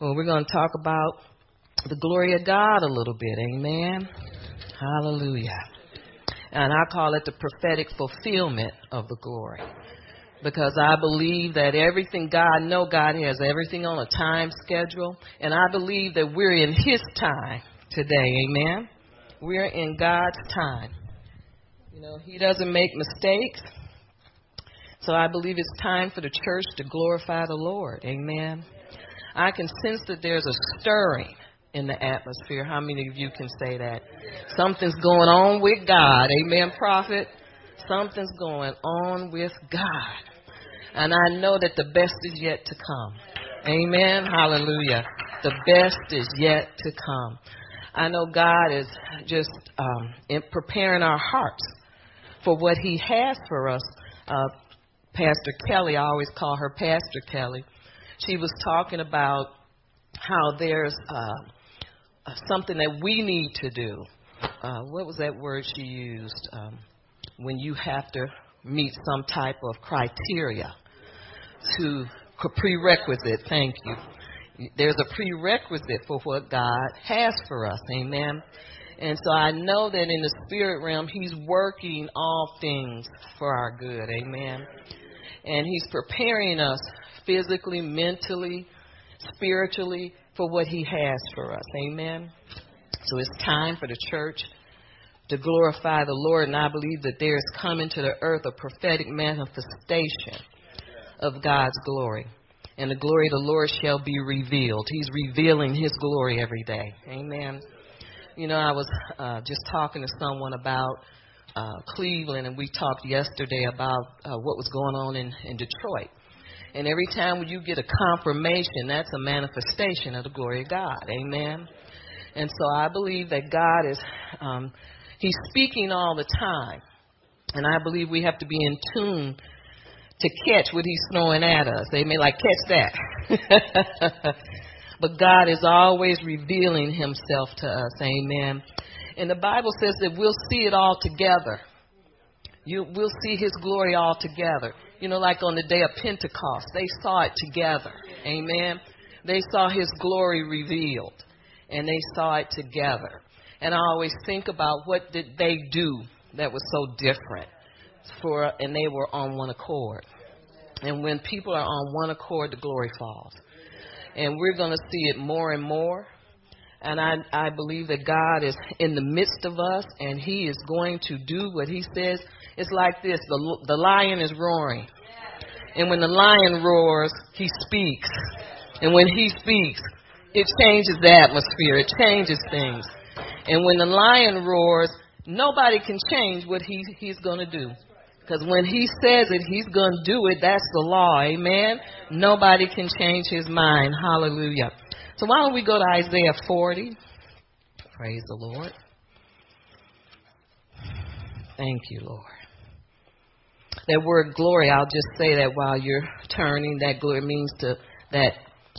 Well, we're going to talk about the glory of God a little bit. Amen. Hallelujah. And I call it the prophetic fulfillment of the glory. Because I believe that everything God know God has everything on a time schedule. And I believe that we're in His time today. Amen. We're in God's time. You know, He doesn't make mistakes. So I believe it's time for the church to glorify the Lord. Amen. I can sense that there's a stirring in the atmosphere. How many of you can say that? Something's going on with God. Amen, prophet. Something's going on with God. And I know that the best is yet to come. Amen. Hallelujah. The best is yet to come. I know God is just um, preparing our hearts for what He has for us. Uh, Pastor Kelly, I always call her Pastor Kelly. She was talking about how there's uh, something that we need to do. Uh, what was that word she used? Um, when you have to meet some type of criteria to prerequisite. Thank you. There's a prerequisite for what God has for us. Amen. And so I know that in the spirit realm, He's working all things for our good. Amen. And He's preparing us physically, mentally, spiritually for what He has for us. Amen. So it's time for the church to glorify the Lord, and I believe that there is coming to the earth a prophetic manifestation of God's glory. And the glory of the Lord shall be revealed. He's revealing His glory every day. Amen. You know, I was uh, just talking to someone about uh, Cleveland, and we talked yesterday about uh, what was going on in, in Detroit. And every time you get a confirmation, that's a manifestation of the glory of God. Amen. And so I believe that God is, um, He's speaking all the time. And I believe we have to be in tune to catch what He's throwing at us. They may Like, catch that. but God is always revealing Himself to us. Amen. And the Bible says that we'll see it all together. You, we'll see His glory all together. You know, like on the day of Pentecost, they saw it together. Amen. They saw His glory revealed, and they saw it together. And I always think about what did they do that was so different for, and they were on one accord. And when people are on one accord, the glory falls. And we're going to see it more and more. And I, I believe that God is in the midst of us, and He is going to do what He says it's like this the, the lion is roaring. And when the lion roars, he speaks. And when he speaks, it changes the atmosphere, it changes things. And when the lion roars, nobody can change what he, he's going to do. Because when he says it, he's going to do it. That's the law. Amen. Nobody can change his mind. Hallelujah. So why don't we go to Isaiah 40? Praise the Lord. Thank you, Lord. That word glory, I'll just say that while you're turning, that glory means to that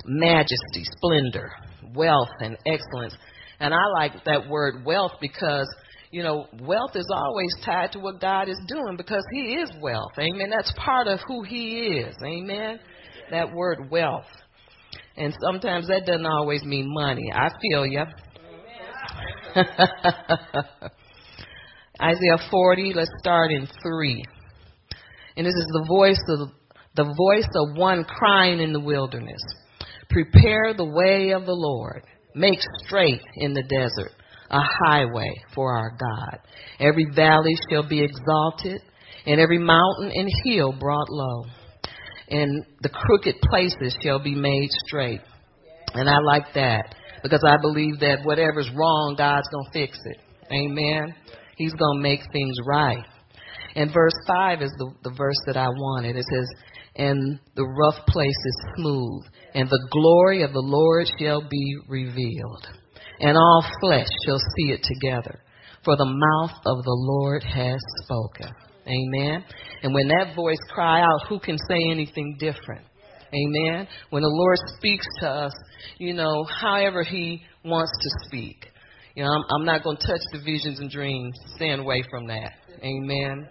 majesty, splendor, wealth, and excellence. And I like that word wealth because, you know, wealth is always tied to what God is doing because He is wealth. Amen. That's part of who He is. Amen. That word wealth. And sometimes that doesn't always mean money. I feel you. Isaiah 40, let's start in 3. And this is the voice of the voice of one crying in the wilderness. Prepare the way of the Lord. Make straight in the desert a highway for our God. Every valley shall be exalted, and every mountain and hill brought low. And the crooked places shall be made straight. And I like that because I believe that whatever's wrong, God's going to fix it. Amen. He's going to make things right. And verse 5 is the, the verse that I wanted. It says, And the rough place is smooth, and the glory of the Lord shall be revealed, and all flesh shall see it together. For the mouth of the Lord has spoken. Amen. And when that voice cry out, who can say anything different? Amen. When the Lord speaks to us, you know, however He wants to speak. You know, I'm, I'm not going to touch the visions and dreams. Stand away from that. Amen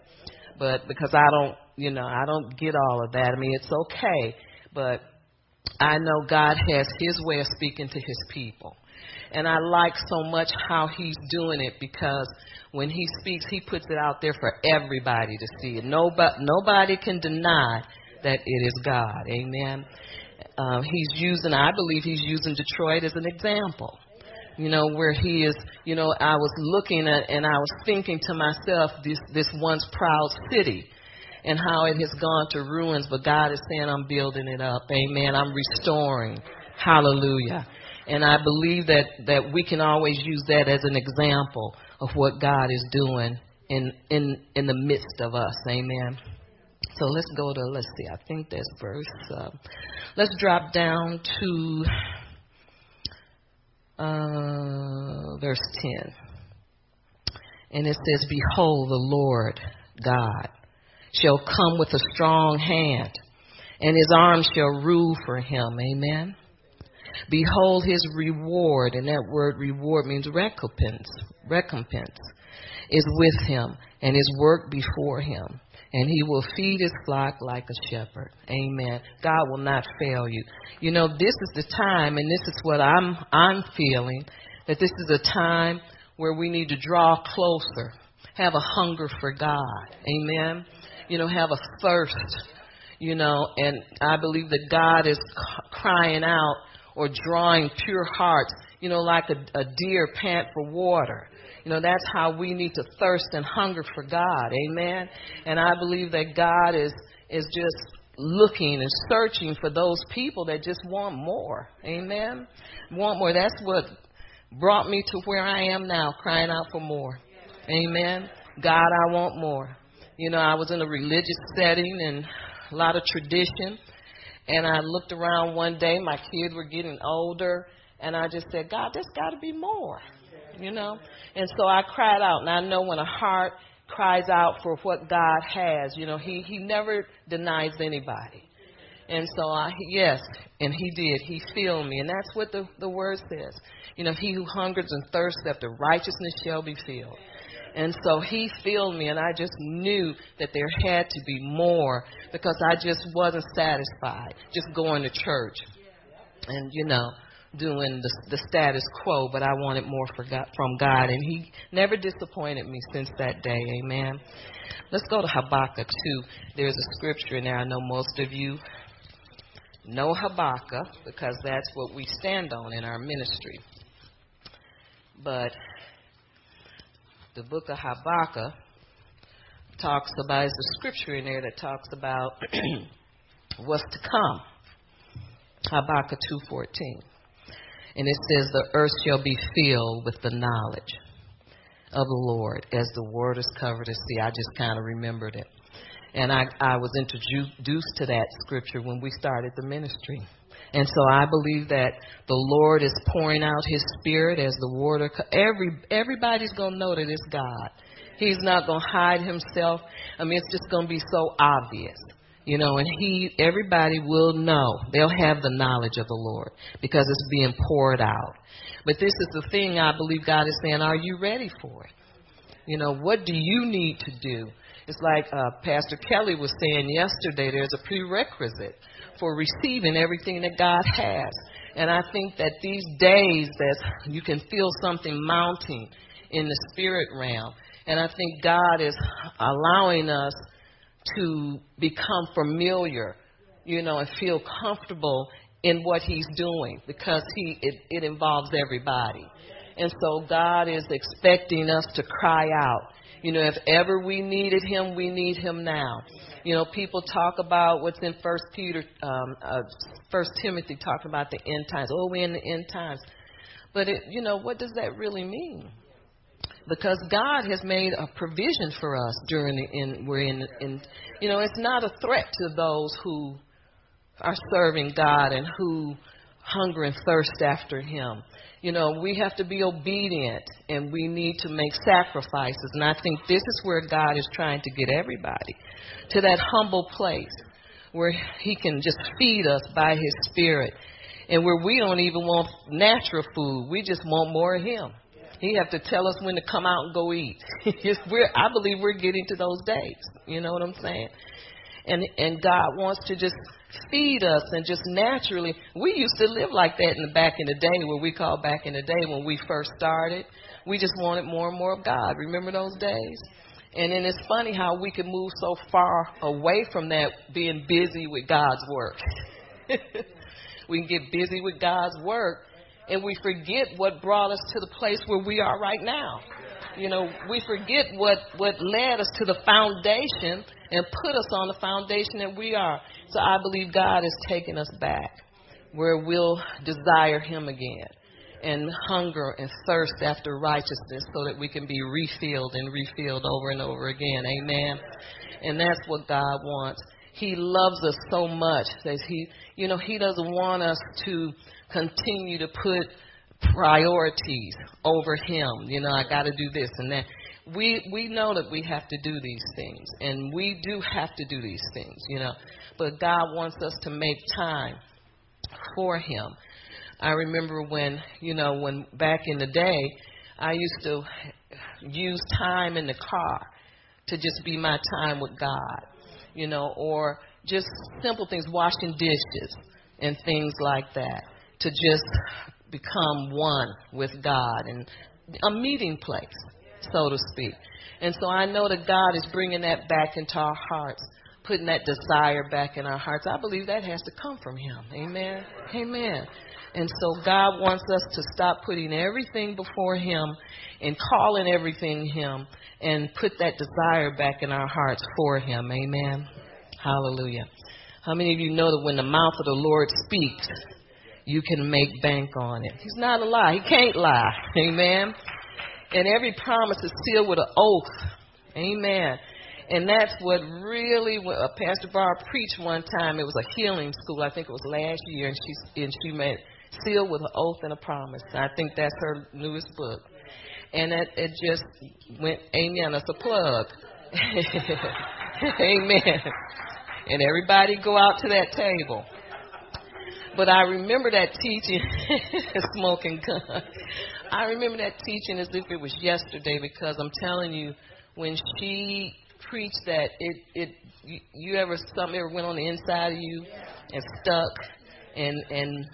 but because I don't, you know, I don't get all of that. I mean, it's okay, but I know God has His way of speaking to His people. And I like so much how He's doing it because when He speaks, He puts it out there for everybody to see. Nobody, nobody can deny that it is God. Amen. Uh, he's using, I believe He's using Detroit as an example you know, where he is, you know, I was looking at and I was thinking to myself, this, this once proud city and how it has gone to ruins, but God is saying, I'm building it up. Amen. I'm restoring. Hallelujah. And I believe that, that we can always use that as an example of what God is doing in, in, in the midst of us. Amen. So let's go to, let's see, I think that's verse, uh, let's drop down to uh, verse 10. And it says, Behold, the Lord God shall come with a strong hand, and his arm shall rule for him. Amen. Behold his reward, and that word reward means recompense. Recompense is with him, and his work before him and he will feed his flock like a shepherd. Amen. God will not fail you. You know, this is the time and this is what I'm I'm feeling that this is a time where we need to draw closer, have a hunger for God. Amen. You know, have a thirst, you know, and I believe that God is crying out or drawing pure hearts, you know, like a, a deer pant for water. You know, that's how we need to thirst and hunger for God. Amen. And I believe that God is is just looking and searching for those people that just want more. Amen. Want more. That's what brought me to where I am now, crying out for more. Amen. God, I want more. You know, I was in a religious setting and a lot of tradition. And I looked around one day, my kids were getting older, and I just said, God, there's got to be more you know? And so I cried out. And I know when a heart cries out for what God has, you know, He, he never denies anybody. And so I, yes, and he did. He filled me. And that's what the, the word says. You know, he who hungers and thirsts after righteousness shall be filled. And so he filled me, and I just knew that there had to be more because I just wasn't satisfied just going to church. And, you know, doing the, the status quo, but I wanted more for God, from God, and He never disappointed me since that day. Amen. Let's go to Habakkuk 2. There's a scripture in there. I know most of you know Habakkuk because that's what we stand on in our ministry. But the book of Habakkuk talks about, there's a scripture in there that talks about what's to come. Habakkuk 2.14. And it says, The earth shall be filled with the knowledge of the Lord as the waters cover the sea. I just kind of remembered it. And I, I was introduced to that scripture when we started the ministry. And so I believe that the Lord is pouring out His Spirit as the water. Every everybody's gonna know that it's God. He's not gonna hide Himself. I mean, it's just gonna be so obvious. You know, and he, everybody will know. They'll have the knowledge of the Lord because it's being poured out. But this is the thing I believe God is saying, are you ready for it? You know, what do you need to do? It's like uh, Pastor Kelly was saying yesterday, there's a prerequisite for receiving everything that God has. And I think that these days that you can feel something mounting in the spirit realm. And I think God is allowing us to become familiar, you know, and feel comfortable in what he's doing because he it, it involves everybody. And so God is expecting us to cry out. You know, if ever we needed him, we need him now. You know, people talk about what's in First Peter, um, uh, First Timothy, talking about the end times. Oh, we're in the end times. But it, you know, what does that really mean? because God has made a provision for us during the in we're in in you know it's not a threat to those who are serving God and who hunger and thirst after him. You know, we have to be obedient and we need to make sacrifices and I think this is where God is trying to get everybody to that humble place where he can just feed us by his spirit and where we don't even want natural food, we just want more of him. He have to tell us when to come out and go eat. we're, I believe we're getting to those days. You know what I'm saying? And and God wants to just feed us and just naturally. We used to live like that in the back in the day, what we call back in the day when we first started. We just wanted more and more of God. Remember those days? And then it's funny how we can move so far away from that being busy with God's work. we can get busy with God's work and we forget what brought us to the place where we are right now. You know, we forget what, what led us to the foundation and put us on the foundation that we are. So I believe God is taking us back where we'll desire Him again and hunger and thirst after righteousness so that we can be refilled and refilled over and over again. Amen. And that's what God wants. He loves us so much that he, you know, he doesn't want us to continue to put priorities over him. You know, I got to do this and that. We we know that we have to do these things, and we do have to do these things. You know, but God wants us to make time for Him. I remember when, you know, when back in the day, I used to use time in the car to just be my time with God, you know, or just simple things, washing dishes and things like that, to just become one with God and a meeting place, so to speak. And so I know that God is bringing that back into our hearts, putting that desire back in our hearts. I believe that has to come from Him. Amen. Amen. And so God wants us to stop putting everything before Him and calling everything Him and put that desire back in our hearts for Him. Amen. Hallelujah. How many of you know that when the mouth of the Lord speaks, you can make bank on it? He's not a lie. He can't lie. Amen. And every promise is sealed with an oath. Amen. And that's what really uh, Pastor Barr preached one time. It was a healing school. I think it was last year, and she and she made sealed with an oath and a promise. I think that's her newest book. And it, it just went, amen, it's a plug. amen. And everybody go out to that table. But I remember that teaching, smoking gun. I remember that teaching as if it was yesterday because I'm telling you, when she preached that, it, it, you, you ever, something ever went on the inside of you and stuck and, and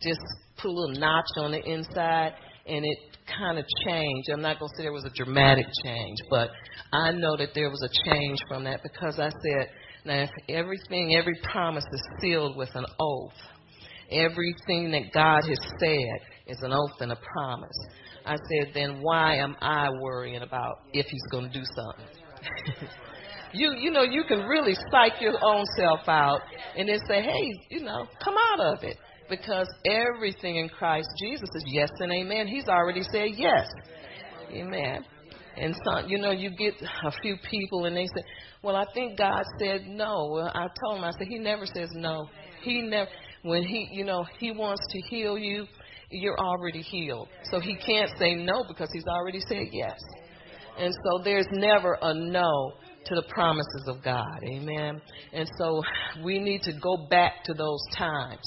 just put a little notch on the inside, and it kind of changed. I'm not going to say there was a dramatic change, but I know that there was a change from that because I said, now if everything, every promise is sealed with an oath. Everything that God has said is an oath and a promise. I said, then why am I worrying about if He's going to do something? you you know you can really psych your own self out and then say, hey, you know, come out of it because everything in Christ Jesus is yes and amen. He's already said yes. Amen. And so, you know, you get a few people and they say, well, I think God said no. Well, I told him, I said, he never says no. He never, when he, you know, he wants to heal you, you're already healed. So he can't say no because he's already said yes. And so there's never a no to the promises of God. Amen. And so we need to go back to those times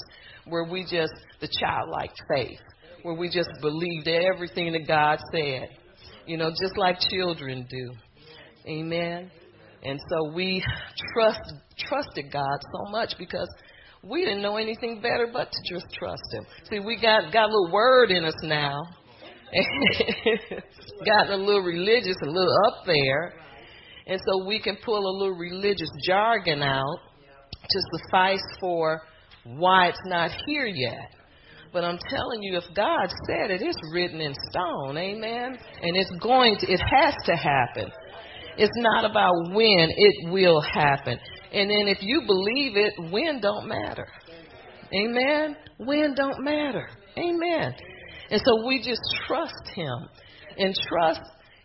where we just, the childlike faith, where we just believed everything that God said, you know, just like children do. Amen. And so we trust trusted God so much because we didn't know anything better but to just trust Him. See, we got got a little word in us now, gotten a little religious, a little up there, and so we can pull a little religious jargon out to suffice for why it's not here yet. But I'm telling you, if God said it, it's written in stone. Amen. And it's going to, it has to happen. It's not about when, it will happen. And then if you believe it, when don't matter. Amen. When don't matter. Amen. And so we just trust Him. And trust,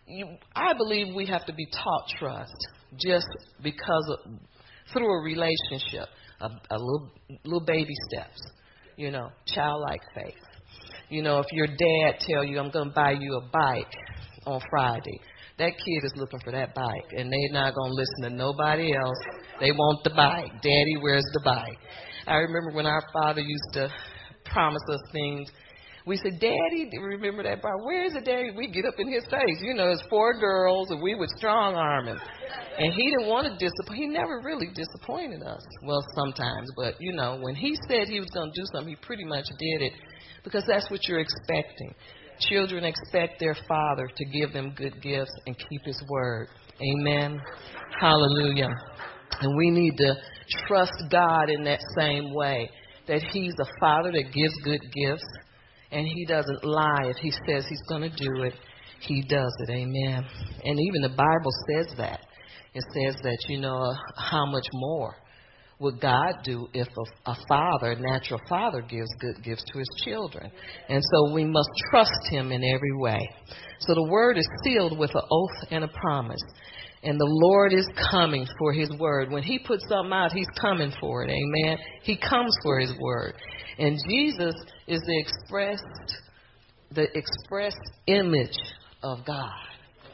you, I believe we have to be taught trust just because of, through a relationship a, a little little baby steps, you know, childlike faith. You know, if your dad tell you, "I'm going to buy you a bike on Friday," that kid is looking for that bike, and they're not going to listen to nobody else. They want the bike. Daddy, where's the bike? I remember when our father used to promise us things we said, Daddy, remember that part? Where is it, Daddy? We get up in his face. You know, it's four girls, and we would strong arm him. And he didn't want to disappoint. He never really disappointed us. Well, sometimes, but you know, when he said he was going to do something, he pretty much did it because that's what you're expecting. Children expect their father to give them good gifts and keep his word. Amen. Hallelujah. And we need to trust God in that same way that he's a father that gives good gifts and he doesn't lie. If he says he's going to do it, he does it. Amen. And even the Bible says that. It says that, you know, how much more would God do if a, a father, a natural father, gives good gifts to his children? And so we must trust him in every way. So the word is sealed with an oath and a promise. And the Lord is coming for his word. When he puts something out, he's coming for it. Amen. He comes for his word. And Jesus is the expressed the express image of God.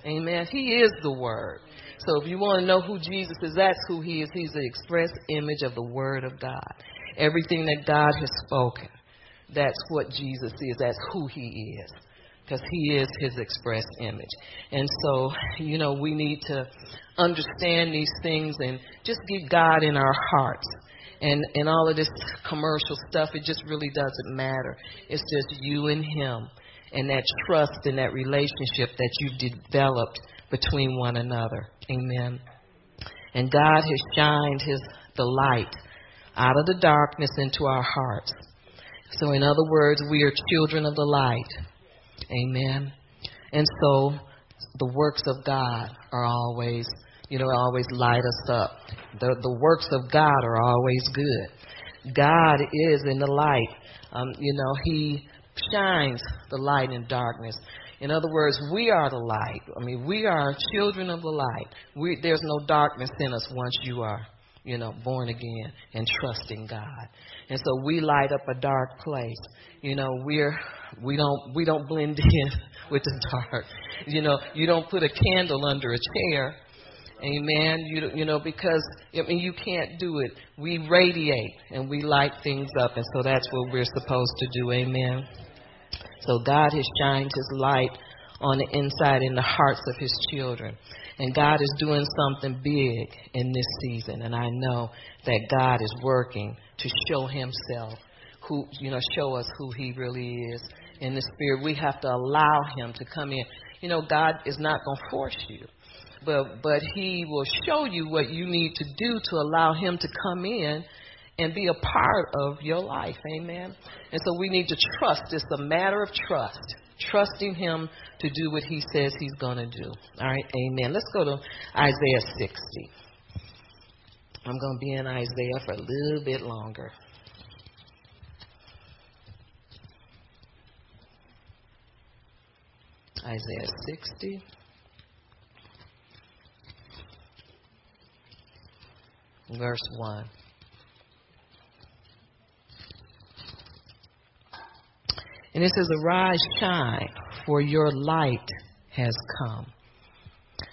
Amen. He is the word. So if you want to know who Jesus is, that's who he is. He's the express image of the word of God. Everything that God has spoken, that's what Jesus is. That's who he is because he is his express image. And so, you know, we need to understand these things and just get God in our hearts. And and all of this commercial stuff, it just really doesn't matter. It's just you and him and that trust and that relationship that you've developed between one another. Amen. And God has shined his the light out of the darkness into our hearts. So in other words, we are children of the light. Amen. And so the works of God are always, you know, always light us up. The the works of God are always good. God is in the light. Um, you know, He shines the light in darkness. In other words, we are the light. I mean, we are children of the light. We, there's no darkness in us once you are, you know, born again and trusting God. And so we light up a dark place. You know, we're we don't we don't blend in with the dark. You know, you don't put a candle under a chair. Amen. You you know because I mean you can't do it. We radiate and we light things up, and so that's what we're supposed to do. Amen. So God has shined His light on the inside in the hearts of His children, and God is doing something big in this season. And I know that God is working to show Himself who you know show us who he really is in the spirit. We have to allow him to come in. You know god is not going to force you but but he will show you what you need to do to allow him to come in and be a part of your life. Amen. And so we need to trust. It's a matter of trust. Trusting him to do what he says he's going to do. All right? Amen. Let's go to isaiah 60 i'm going to be in isaiah for a little bit longer. Isaiah 60. Verse 1. And it says, Arise, shine, for your light has come,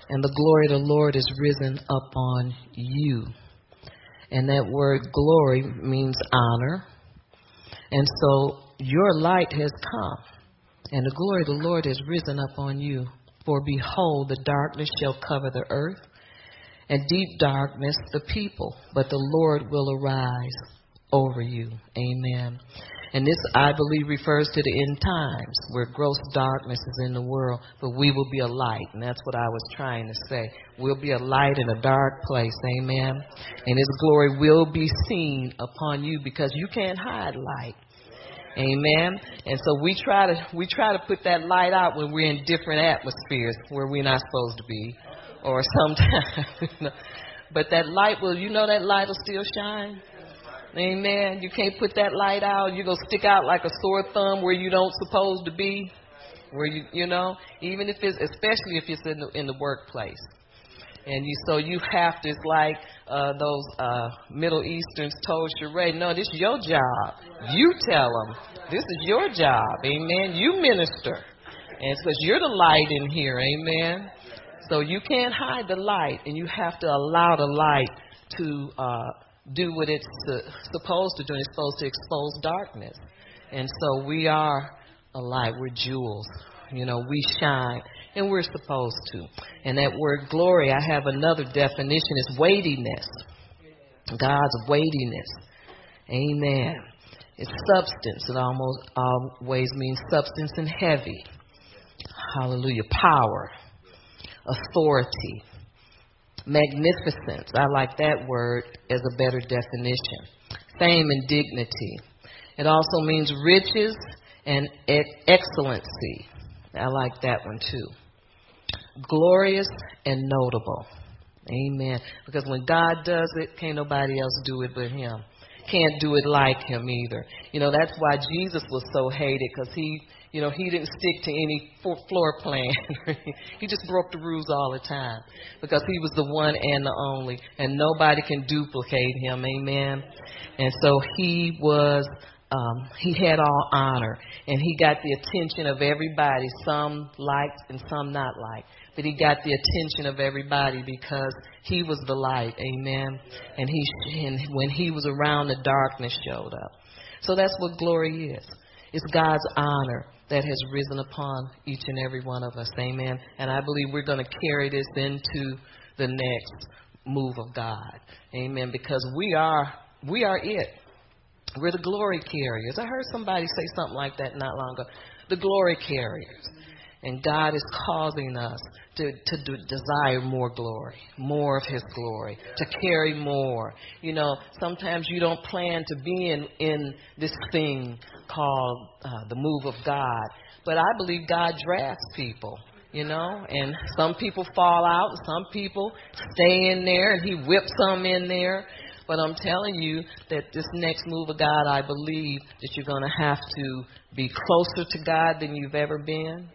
and the glory of the Lord is risen upon you. And that word glory means honor. And so your light has come and the glory of the Lord is risen up on you. For behold, the darkness shall cover the earth, and deep darkness the people, but the Lord will arise over you. Amen. And this, I believe, refers to the end times, where gross darkness is in the world, but we will be a light. And that's what I was trying to say. We'll be a light in a dark place. Amen. And His glory will be seen upon you because you can't hide light. Amen. And so we try to we try to put that light out when we're in different atmospheres where we're not supposed to be, or sometimes. but that light will, you know, that light will still shine. Amen. You can't put that light out. You're gonna stick out like a sore thumb where you don't supposed to be. Where you, you know, even if it's, especially if it's in the in the workplace. And you, so you have to, it's like uh, those uh, Middle Easterns told Sheree, no, this is your job. You tell them. This is your job. Amen. You minister. And because you're the light in here. Amen. So you can't hide the light, and you have to allow the light to uh, do what it's uh, supposed to do. and It's supposed to expose darkness. And so we are a light. We're jewels. You know, we shine, and we're supposed to. And that word glory, I have another definition, is weightiness. God's weightiness. Amen. It's substance. It almost always means substance and heavy. Hallelujah. Power, authority, magnificence. I like that word as a better definition. Fame and dignity. It also means riches and excellency. I like that one too. Glorious and notable. Amen. Because when God does it, can't nobody else do it but Him. Can't do it like Him either. You know, that's why Jesus was so hated because He, you know, He didn't stick to any floor plan. he just broke the rules all the time because He was the one and the only, and nobody can duplicate Him. Amen. And so He was um, he had all honor and he got the attention of everybody, some liked and some not liked. But he got the attention of everybody because he was the light, amen. And he and when he was around, the darkness showed up. So that's what glory is. It's God's honor that has risen upon each and every one of us, amen. And I believe we're going to carry this into the next move of God, amen. Because we are we are it. We're the glory carriers. I heard somebody say something like that not long ago. The glory carriers. And God is causing us to, to do, desire more glory, more of His glory, to carry more. You know, sometimes you don't plan to be in, in this thing called uh, the move of God. But I believe God drafts people you know, and some people fall out, some people stay in there, and He whips some in there. But I'm telling you that this next move of God, I believe that you're going to have to be closer to God than you've ever been,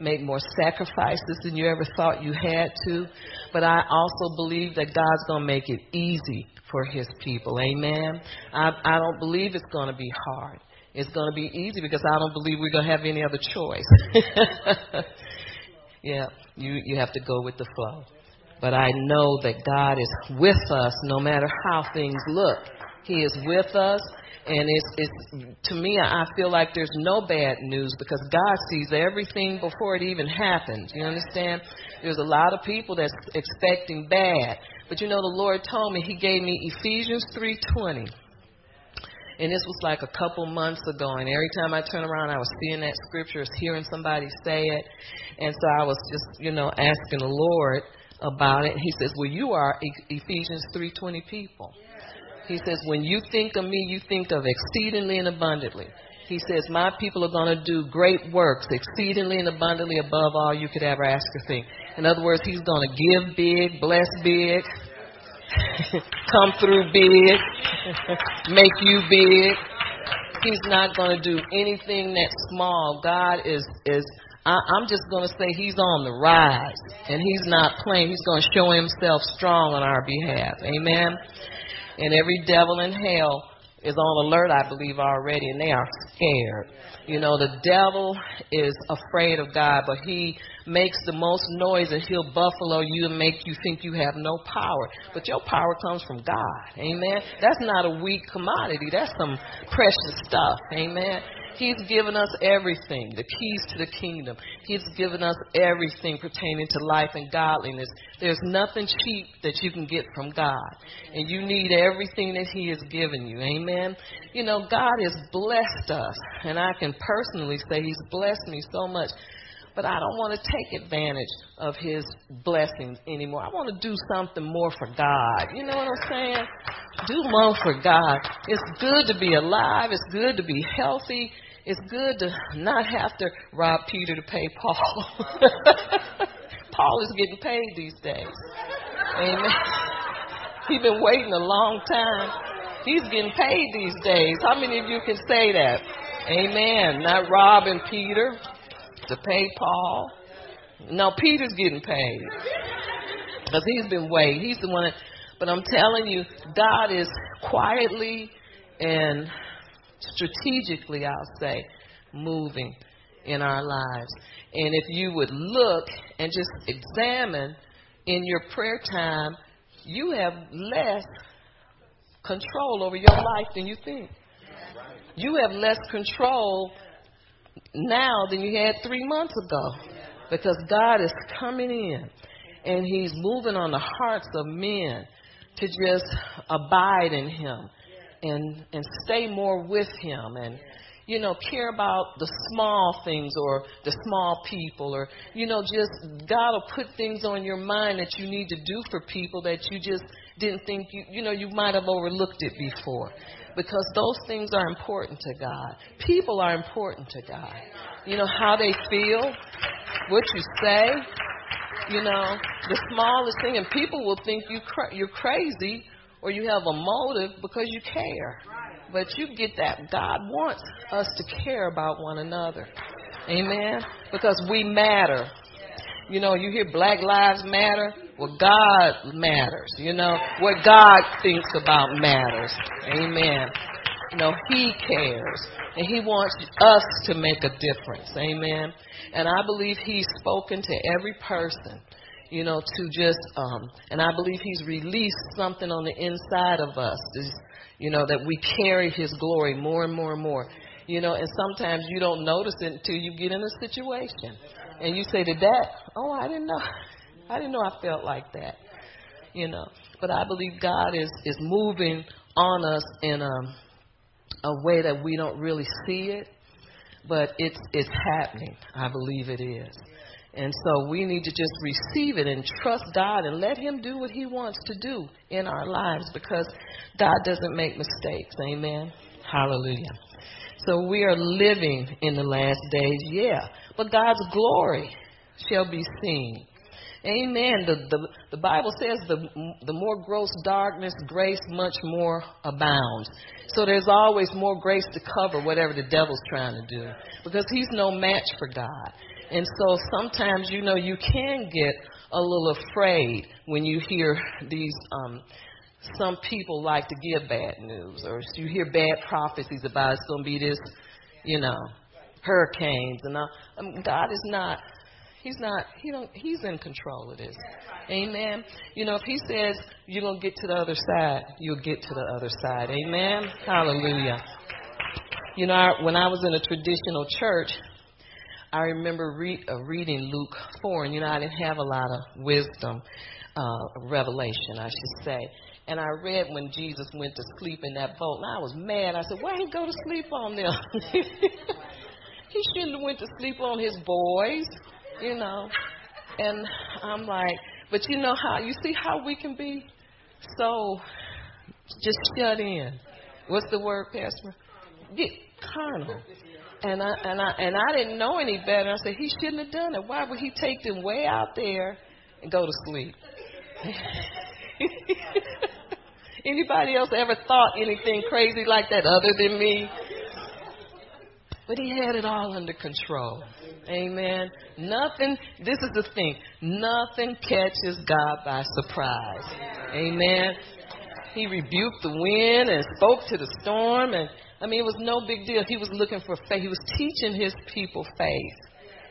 make more sacrifices than you ever thought you had to. But I also believe that God's going to make it easy for His people. Amen. I, I don't believe it's going to be hard. It's going to be easy because I don't believe we're going to have any other choice. yeah, you you have to go with the flow. But I know that God is with us no matter how things look. He is with us. And it's, it's to me, I feel like there's no bad news because God sees everything before it even happens. You understand? There's a lot of people that's expecting bad, but you know, the Lord told me He gave me Ephesians 3:20, and this was like a couple months ago. And every time I turn around, I was seeing that scripture, was hearing somebody say it, and so I was just, you know, asking the Lord about it. He says, "Well, you are Ephesians 3:20 people." He says, "When you think of me, you think of exceedingly and abundantly." He says, "My people are going to do great works, exceedingly and abundantly above all you could ever ask or think." In other words, He's going to give big, bless big, come through big, make you big. He's not going to do anything that's small. God is is I, I'm just going to say he's on the rise and he's not playing. He's going to show himself strong on our behalf. Amen. And every devil in hell is on alert, I believe, already, and they are scared. You know, the devil is afraid of God, but he makes the most noise and he'll buffalo you and make you think you have no power. But your power comes from God. Amen. That's not a weak commodity. That's some precious stuff. Amen. He's given us everything, the keys to the kingdom. He's given us everything pertaining to life and godliness. There's nothing cheap that you can get from God. And you need everything that He has given you. Amen. You know, God has blessed us. And I can personally say He's blessed me so much but I don't want to take advantage of his blessings anymore. I want to do something more for God. You know what I'm saying? Do more for God. It's good to be alive. It's good to be healthy. It's good to not have to rob Peter to pay Paul. Paul is getting paid these days. Amen. He's been waiting a long time. He's getting paid these days. How many of you can say that? Amen. Not robbing Peter to pay Paul. No, Peter's getting paid because he's been waiting. He's the one. That, but I'm telling you, God is quietly and strategically, I'll say, moving in our lives. And if you would look and just examine in your prayer time, you have less control over your life than you think. You have less control now than you had three months ago. Because God is coming in and He's moving on the hearts of men to just abide in Him and, and stay more with Him and you know, care about the small things or the small people or, you know, just God will put things on your mind that you need to do for people that you just didn't think you, you know, you might have overlooked it before. Because those things are important to God. People are important to God. You know, how they feel, what you say, you know, the smallest thing. And people will think you cra- you're crazy or you have a motive because you care. But you get that. God wants us to care about one another. Amen. Because we matter. You know, you hear Black Lives Matter. Well, God matters. You know, what God thinks about matters. Amen. You know, He cares. And He wants us to make a difference. Amen. And I believe He's spoken to every person you know, to just, um, and I believe He's released something on the inside of us. This, you know, that we carry His glory more and more and more. You know, and sometimes you don't notice it until you get in a situation. And you say to that, oh, I didn't know. I didn't know I felt like that. You know, but I believe God is, is moving on us in a, a way that we don't really see it, but it's, it's happening. I believe it is. And so we need to just receive it and trust God and let Him do what He wants to do in our lives because God doesn't make mistakes. Amen. Hallelujah. So we are living in the last days, yeah. But God's glory shall be seen. Amen. The, the, the Bible says the, the more gross darkness, grace much more abounds. So there's always more grace to cover whatever the devil's trying to do because he's no match for God. And so sometimes, you know, you can get a little afraid when you hear these. Um, some people like to give bad news, or you hear bad prophecies about it's going to be this, you know, hurricanes, and all. Um, God is not. He's not. He don't. He's in control of this. Amen. You know, if He says you're gonna get to the other side, you'll get to the other side. Amen. Hallelujah. You know, I, when I was in a traditional church, I remember re- uh, reading Luke 4, and you know, I didn't have a lot of wisdom, uh, revelation, I should say. And I read when Jesus went to sleep in that boat, and I was mad. I said, "Why he go to sleep on them? he shouldn't have went to sleep on his boys, you know." And I'm like, but you know how you see how we can be so just shut in. What's the word, Pastor? Get carnal. And I and I and I didn't know any better. I said he shouldn't have done it. Why would he take them way out there and go to sleep? Anybody else ever thought anything crazy like that other than me? But he had it all under control. Amen. Nothing, this is the thing, nothing catches God by surprise. Amen. He rebuked the wind and spoke to the storm and I mean, it was no big deal. He was looking for faith. He was teaching his people faith.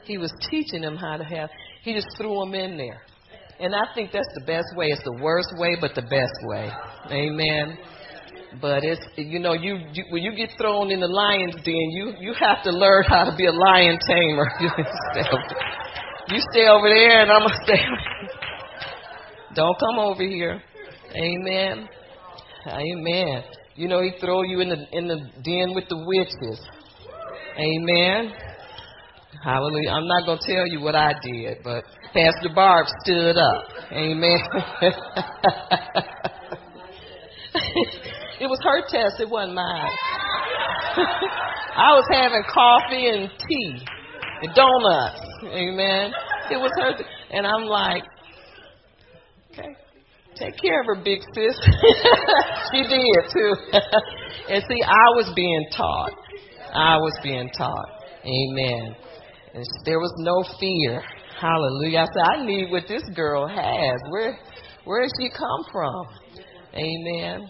He was teaching them how to have. He just threw them in there. And I think that's the best way. It's the worst way, but the best way. Amen. But it's you know you, you when you get thrown in the lion's den, you you have to learn how to be a lion tamer. you, stay over, you stay over there, and I'm gonna stay. Don't come over here. Amen. Amen. You know, he throw you in the in the den with the witches. Amen. Hallelujah. I'm not gonna tell you what I did, but Pastor Barb stood up. Amen. it was her test, it wasn't mine. I was having coffee and tea and donuts. Amen. It was her, th- and I'm like, okay. Take care of her, big sis. she did too. and see, I was being taught. I was being taught. Amen. And there was no fear. Hallelujah. I said, I need what this girl has. Where where did she come from? Amen.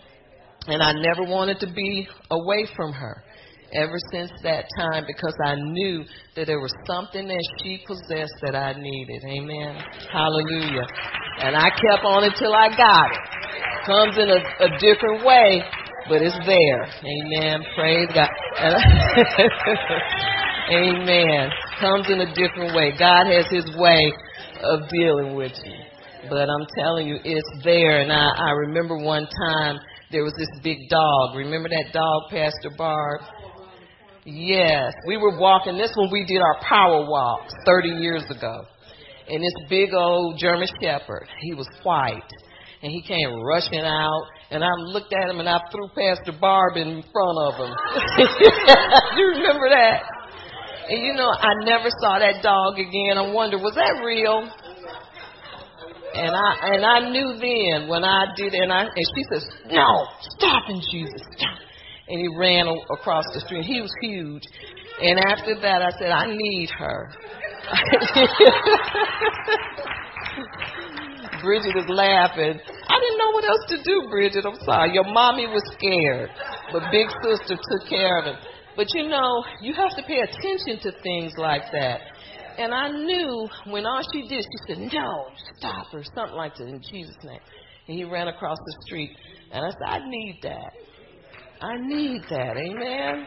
And I never wanted to be away from her ever since that time because I knew that there was something that she possessed that I needed. Amen. Hallelujah. And I kept on until I got it. Comes in a, a different way, but it's there. Amen. Praise God. Amen. Comes in a different way. God has His way of dealing with you. But I'm telling you, it's there. And I, I remember one time there was this big dog. Remember that dog, Pastor Barb? Yes. We were walking. This one we did our power walk 30 years ago. And this big old German Shepherd, he was white. And he came rushing out. And I looked at him and I threw Pastor Barb in front of him. you remember that? And you know, I never saw that dog again. I wonder, was that real? And I and I knew then when I did and I and she says, No, stop in Jesus, stop. And he ran across the street. He was huge. And after that I said, I need her. Bridget is laughing. I didn't know what else to do, Bridget. I'm sorry. Your mommy was scared, but big sister took care of him. But you know, you have to pay attention to things like that. And I knew when all she did, she said, No, stop, or something like that in Jesus' name. And he ran across the street. And I said, I need that. I need that. Amen.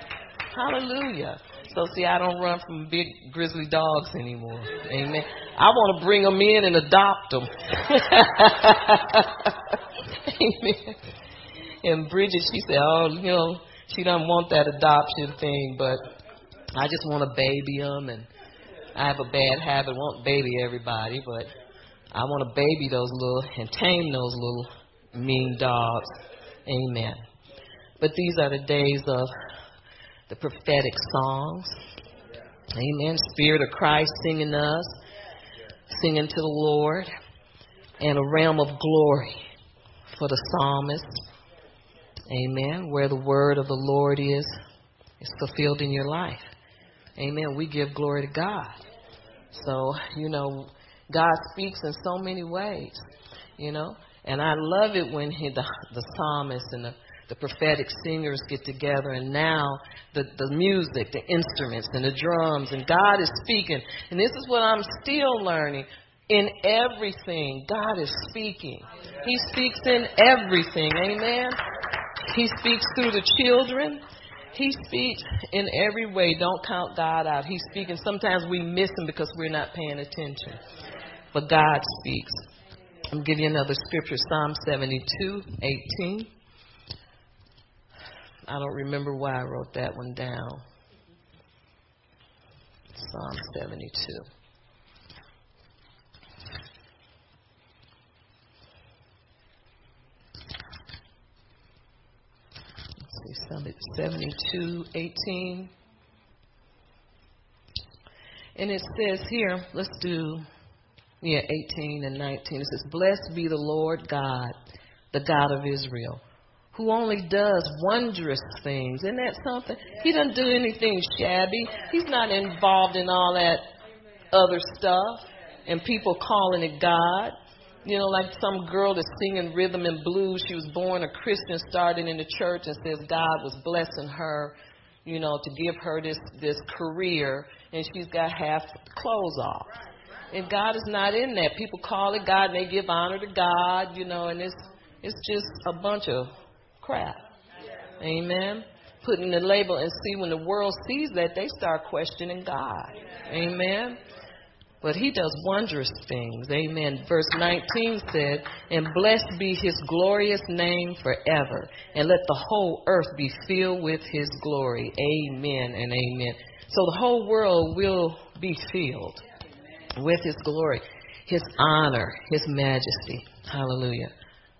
Hallelujah. So, see, I don't run from big grizzly dogs anymore. Amen. I want to bring them in and adopt them. Amen. And Bridget, she said, Oh, you know, she doesn't want that adoption thing, but I just want to baby them and I have a bad habit, won't baby everybody, but I want to baby those little and tame those little mean dogs. Amen. But these are the days of the prophetic songs. Amen. Spirit of Christ singing us, singing to the Lord, and a realm of glory for the psalmist. Amen. Where the word of the Lord is, is fulfilled in your life. Amen. We give glory to God. So, you know, God speaks in so many ways, you know. And I love it when he, the, the psalmist and the, the prophetic singers get together, and now the, the music, the instruments, and the drums, and God is speaking. And this is what I'm still learning. In everything, God is speaking. He speaks in everything. Amen. He speaks through the children. He speaks in every way. Don't count God out. He's speaking. Sometimes we miss him because we're not paying attention. But God speaks. I'm giving you another scripture, Psalm 72, 18. I don't remember why I wrote that one down. Psalm 72. see, 72, 18. And it says here, let's do, yeah, 18 and 19. It says, Blessed be the Lord God, the God of Israel, who only does wondrous things. Isn't that something? He doesn't do anything shabby. He's not involved in all that other stuff and people calling it God. You know, like some girl that's singing rhythm and blues. She was born a Christian, started in the church, and says God was blessing her, you know, to give her this this career, and she's got half clothes off. And God is not in that. People call it God, and they give honor to God, you know, and it's it's just a bunch of crap. Amen. Putting the label and see when the world sees that, they start questioning God. Amen. But he does wondrous things. Amen. Verse 19 said, And blessed be his glorious name forever, and let the whole earth be filled with his glory. Amen and amen. So the whole world will be filled with his glory, his honor, his majesty. Hallelujah.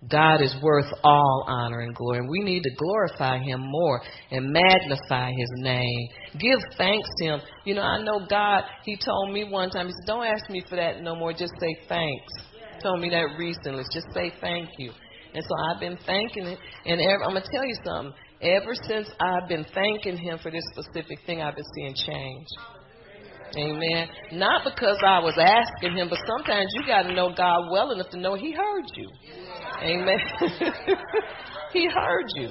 God is worth all honor and glory. And we need to glorify Him more and magnify His name. Give thanks to Him. You know, I know God, He told me one time, He said, Don't ask me for that no more, just say thanks. He told me that recently. Just say thank you. And so I've been thanking Him. And ever, I'm going to tell you something. Ever since I've been thanking Him for this specific thing, I've been seeing change. Amen. Not because I was asking him, but sometimes you got to know God well enough to know He heard you. Amen. he heard you.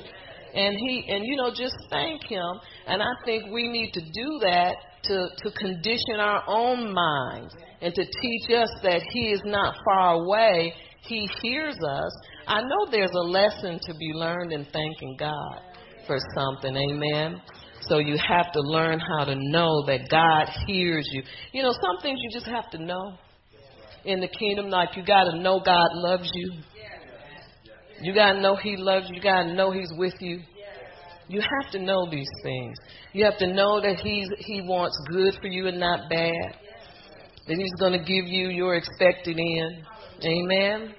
And he and you know just thank him and I think we need to do that to to condition our own minds and to teach us that he is not far away he hears us I know there's a lesson to be learned in thanking God for something amen So you have to learn how to know that God hears you. You know, some things you just have to know in the kingdom. Like you got to know God loves you. You got to know He loves you. You got to know He's with you. You have to know these things. You have to know that He's He wants good for you and not bad. That He's going to give you your expected end. Amen.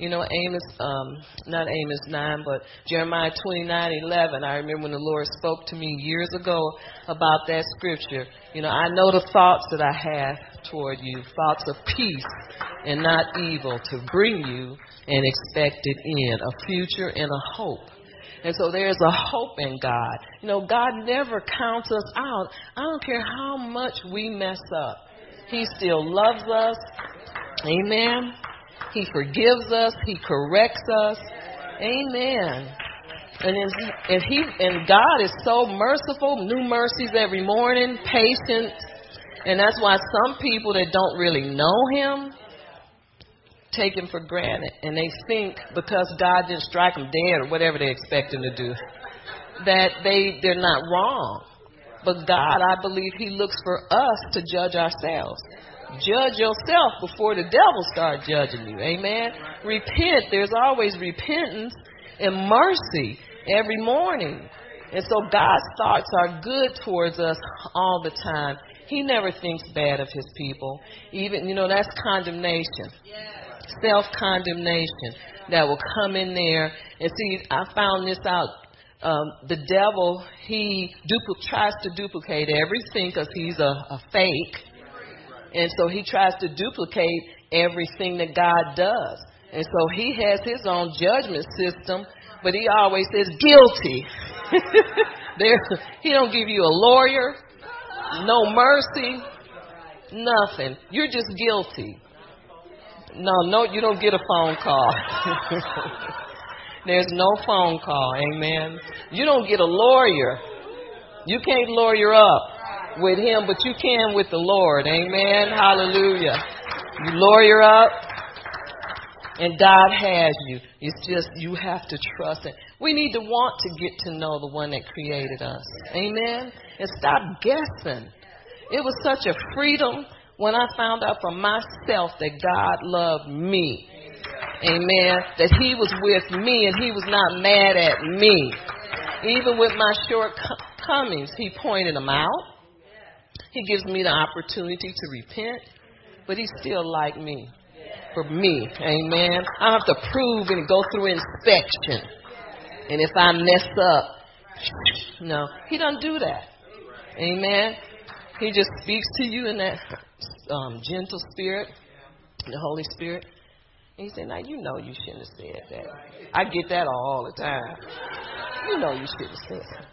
You know, Amos, um, not Amos 9, but Jeremiah 29, 11. I remember when the Lord spoke to me years ago about that scripture. You know, I know the thoughts that I have toward you, thoughts of peace and not evil, to bring you an expected end, a future and a hope. And so there's a hope in God. You know, God never counts us out. I don't care how much we mess up. He still loves us. Amen. He forgives us. He corrects us. Amen. And in, and he and God is so merciful, new mercies every morning, patient, and that's why some people that don't really know Him take Him for granted, and they think because God didn't strike them dead or whatever they expect Him to do, that they they're not wrong. But God, I believe He looks for us to judge ourselves. Judge yourself before the devil start judging you. Amen. Repent. There's always repentance and mercy every morning. And so God's thoughts are good towards us all the time. He never thinks bad of his people. Even, you know, that's condemnation. Self condemnation that will come in there. And see, I found this out. Um, the devil, he dupl- tries to duplicate everything because he's a, a fake. And so he tries to duplicate everything that God does. And so he has his own judgment system, but he always says guilty. there, he don't give you a lawyer, no mercy, nothing. You're just guilty. No, no, you don't get a phone call. There's no phone call, amen. You don't get a lawyer. You can't lawyer up with him, but you can with the Lord, amen. Hallelujah. You lawyer up, and God has you. It's just you have to trust it. We need to want to get to know the one that created us. Amen. And stop guessing. It was such a freedom when I found out for myself that God loved me. Amen. That He was with me and He was not mad at me. Even with my shortcomings, He pointed them out. He gives me the opportunity to repent, but He still like me. For me. Amen. I have to prove and go through inspection. And if I mess up, no, He doesn't do that. Amen. He just speaks to you in that um, gentle spirit, the Holy Spirit. And he said, Now you know you shouldn't have said that. I get that all the time. You know you shouldn't have said that.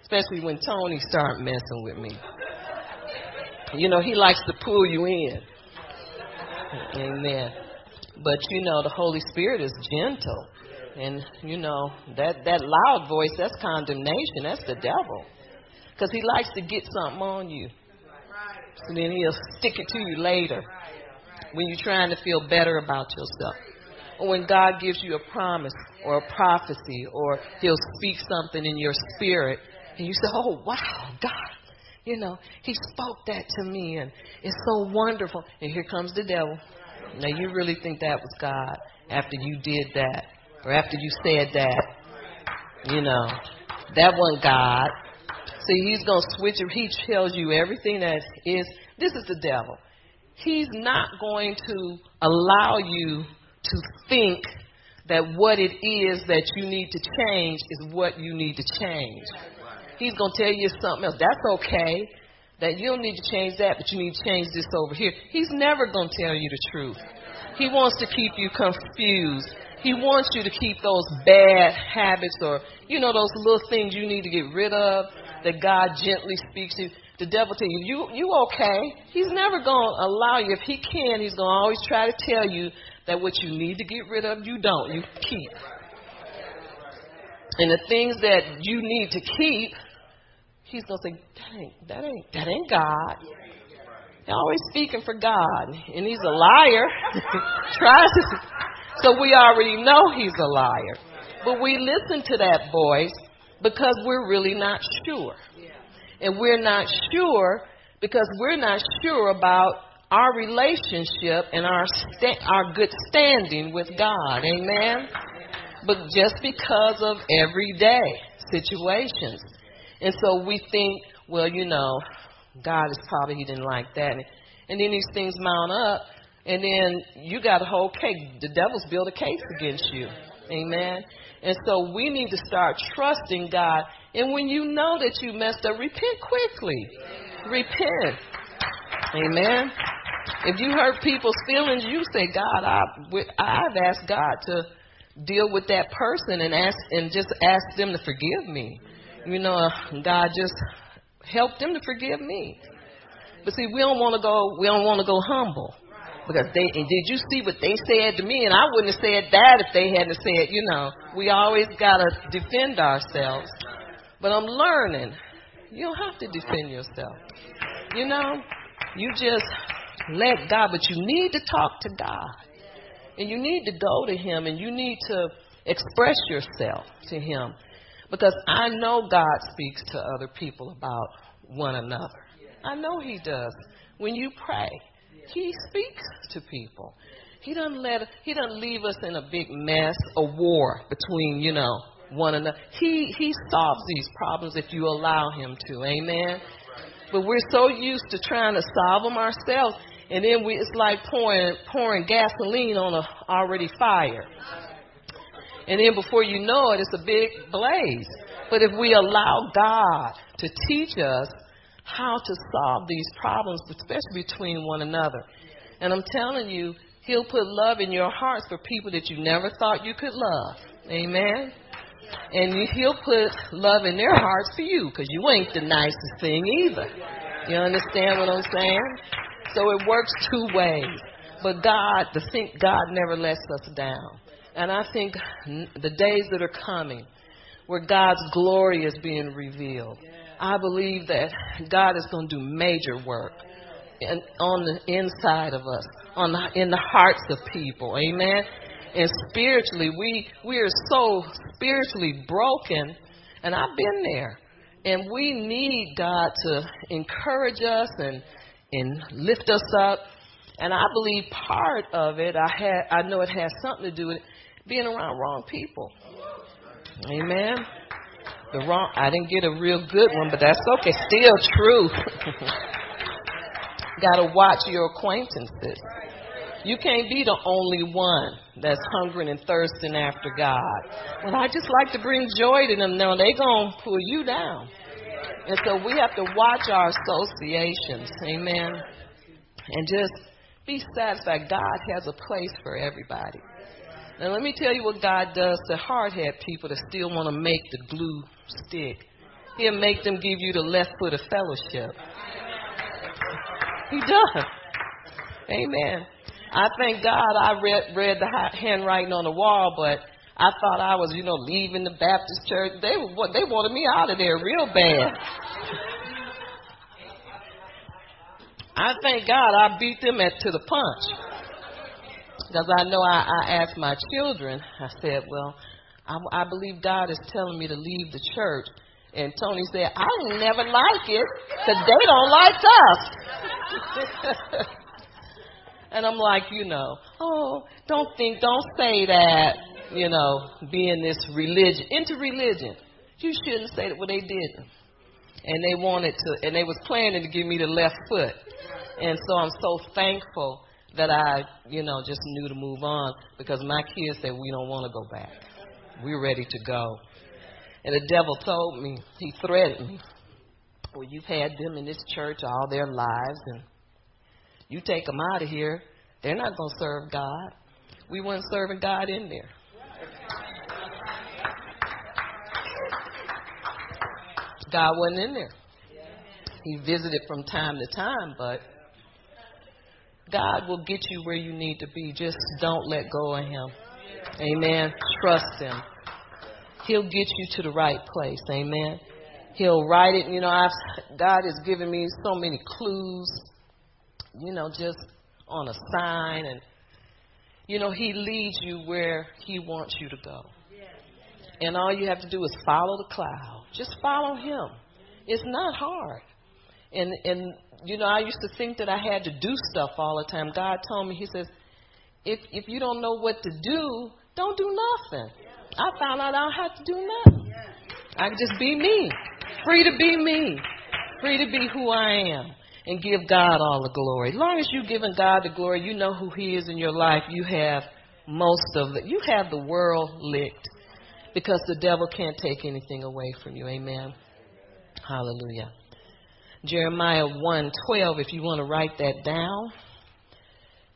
Especially when Tony start messing with me. You know, he likes to pull you in. Amen. But you know, the Holy Spirit is gentle. And you know, that, that loud voice, that's condemnation. That's the devil. Because he likes to get something on you. And then he'll stick it to you later when you're trying to feel better about yourself. Or when God gives you a promise or a prophecy or he'll speak something in your spirit and you say, oh, wow, God, you know, he spoke that to me and it's so wonderful. And here comes the devil. Now you really think that was God after you did that or after you said that. You know, that wasn't God. See, he's going to switch it. He tells you everything that is. This is the devil. He's not going to allow you to think that what it is that you need to change is what you need to change. He's going to tell you something else. That's okay. That you don't need to change that, but you need to change this over here. He's never going to tell you the truth. He wants to keep you confused. He wants you to keep those bad habits or, you know, those little things you need to get rid of that God gently speaks to you. The devil tell you, you, you okay. He's never going to allow you. If he can, he's going to always try to tell you that what you need to get rid of, you don't. You keep. And the things that you need to keep, he's going to say, ain't, that ain't, that ain't God. He's always speaking for God. And he's a liar. Tries to. So we already know he's a liar. But we listen to that voice because we're really not sure. And we're not sure because we're not sure about our relationship and our sta- our good standing with God. Amen. But just because of everyday situations. And so we think, well, you know, God is probably he didn't like that. And then these things mount up and then you got a whole case. The devil's built a case against you. Amen. And so we need to start trusting God. And when you know that you messed up, repent quickly. Repent. Amen. If you hurt people's feelings, you say, God, I, I've asked God to deal with that person and ask and just ask them to forgive me. You know, God just help them to forgive me. But see, we don't want to go. We don't want to go humble because they. And did you see what they said to me? And I wouldn't have said that if they hadn't said. You know, we always gotta defend ourselves. But I'm learning. You don't have to defend yourself. You know, you just let God. But you need to talk to God, and you need to go to Him, and you need to express yourself to Him, because I know God speaks to other people about one another. I know He does. When you pray, He speaks to people. He doesn't let He doesn't leave us in a big mess, a war between you know one another. He He solves these problems if you allow Him to. Amen. But we're so used to trying to solve them ourselves, and then we it's like pouring pouring gasoline on a already fire. And then before you know it, it's a big blaze. But if we allow God to teach us how to solve these problems, especially between one another. And I'm telling you, He'll put love in your hearts for people that you never thought you could love. Amen. And He'll put love in their hearts for you because you ain't the nicest thing either. You understand what I'm saying? So it works two ways. But God, the thing, God never lets us down. And I think the days that are coming, where God's glory is being revealed, I believe that God is going to do major work in, on the inside of us, on the, in the hearts of people. Amen. And spiritually, we we are so spiritually broken, and I've been there. And we need God to encourage us and and lift us up. And I believe part of it, I had I know it has something to do with being around wrong people. Amen. The wrong, I didn't get a real good one, but that's okay. Still true. Got to watch your acquaintances. You can't be the only one that's hungering and thirsting after God. Well, I just like to bring joy to them. No, they gonna pull you down. And so we have to watch our associations. Amen. And just be satisfied. God has a place for everybody. Now, let me tell you what God does to hard head people that still want to make the glue stick. He'll make them give you the left foot of fellowship. He does. Amen. I thank God I read, read the handwriting on the wall, but I thought I was, you know, leaving the Baptist church. They were, they wanted me out of there real bad. I thank God I beat them at to the punch. Because I know I, I asked my children, I said, well, I, I believe God is telling me to leave the church. And Tony said, I never like it because they don't like us. and I'm like, you know, oh, don't think, don't say that, you know, being this religion, into religion. You shouldn't say that. Well, they didn't. And they wanted to, and they was planning to give me the left foot. And so I'm so thankful that I, you know, just knew to move on because my kids said we don't want to go back. We're ready to go. And the devil told me, he threatened me. Well, you've had them in this church all their lives, and you take them out of here, they're not going to serve God. We weren't serving God in there. God wasn't in there. He visited from time to time, but God will get you where you need to be. Just don't let go of Him. Amen. Trust Him. He'll get you to the right place. Amen. He'll write it. You know, I've, God has given me so many clues, you know, just on a sign. And, you know, He leads you where He wants you to go. And all you have to do is follow the cloud. Just follow him. It's not hard. And and you know, I used to think that I had to do stuff all the time. God told me, He says, if if you don't know what to do, don't do nothing. I found out I don't have to do nothing. I can just be me. Free to be me. Free to be who I am. And give God all the glory. As long as you're giving God the glory, you know who He is in your life, you have most of it. You have the world licked. Because the devil can't take anything away from you. Amen. Hallelujah. Jeremiah 1:12 if you want to write that down.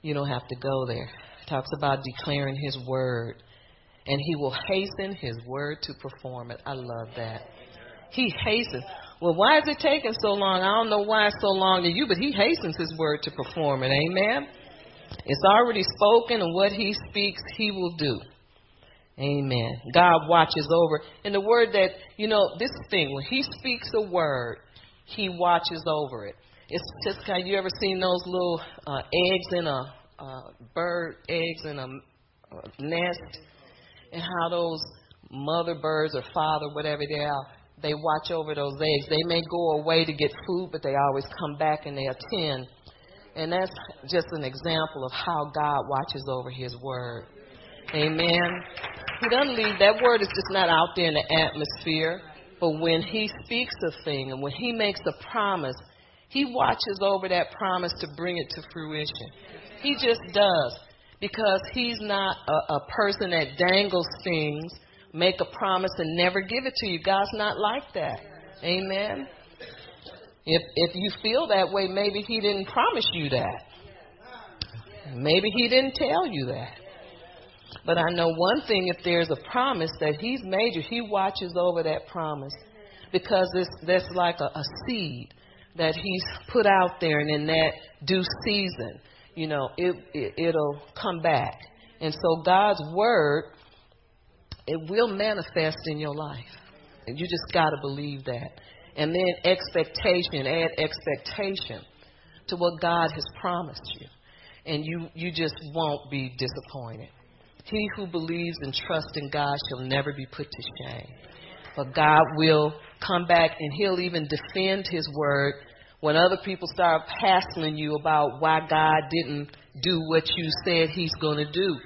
You don't have to go there. It talks about declaring his word and he will hasten his word to perform it. I love that. He hastens. Well, why is it taking so long? I don't know why it's so long to you, but he hastens his word to perform it. Amen. It's already spoken, and what he speaks, he will do. Amen. God watches over. And the word that, you know, this thing, when he speaks a word, he watches over it. It's just kind of, you ever seen those little uh, eggs in a uh, bird, eggs in a uh, nest, and how those mother birds or father, whatever they are, they watch over those eggs. They may go away to get food, but they always come back and they attend. And that's just an example of how God watches over His word. Amen. He doesn't leave that word is just not out there in the atmosphere. But when he speaks a thing and when he makes a promise, he watches over that promise to bring it to fruition. He just does. Because he's not a, a person that dangles things, make a promise and never give it to you. God's not like that. Amen. If if you feel that way, maybe he didn't promise you that. Maybe he didn't tell you that. But I know one thing if there's a promise that He's made you, He watches over that promise. Because it's, that's like a, a seed that He's put out there, and in that due season, you know, it, it, it'll come back. And so God's Word, it will manifest in your life. And you just got to believe that. And then expectation, add expectation to what God has promised you. And you, you just won't be disappointed. He who believes and trusts in God shall never be put to shame. But God will come back and he'll even defend his word when other people start hassling you about why God didn't do what you said he's going to do.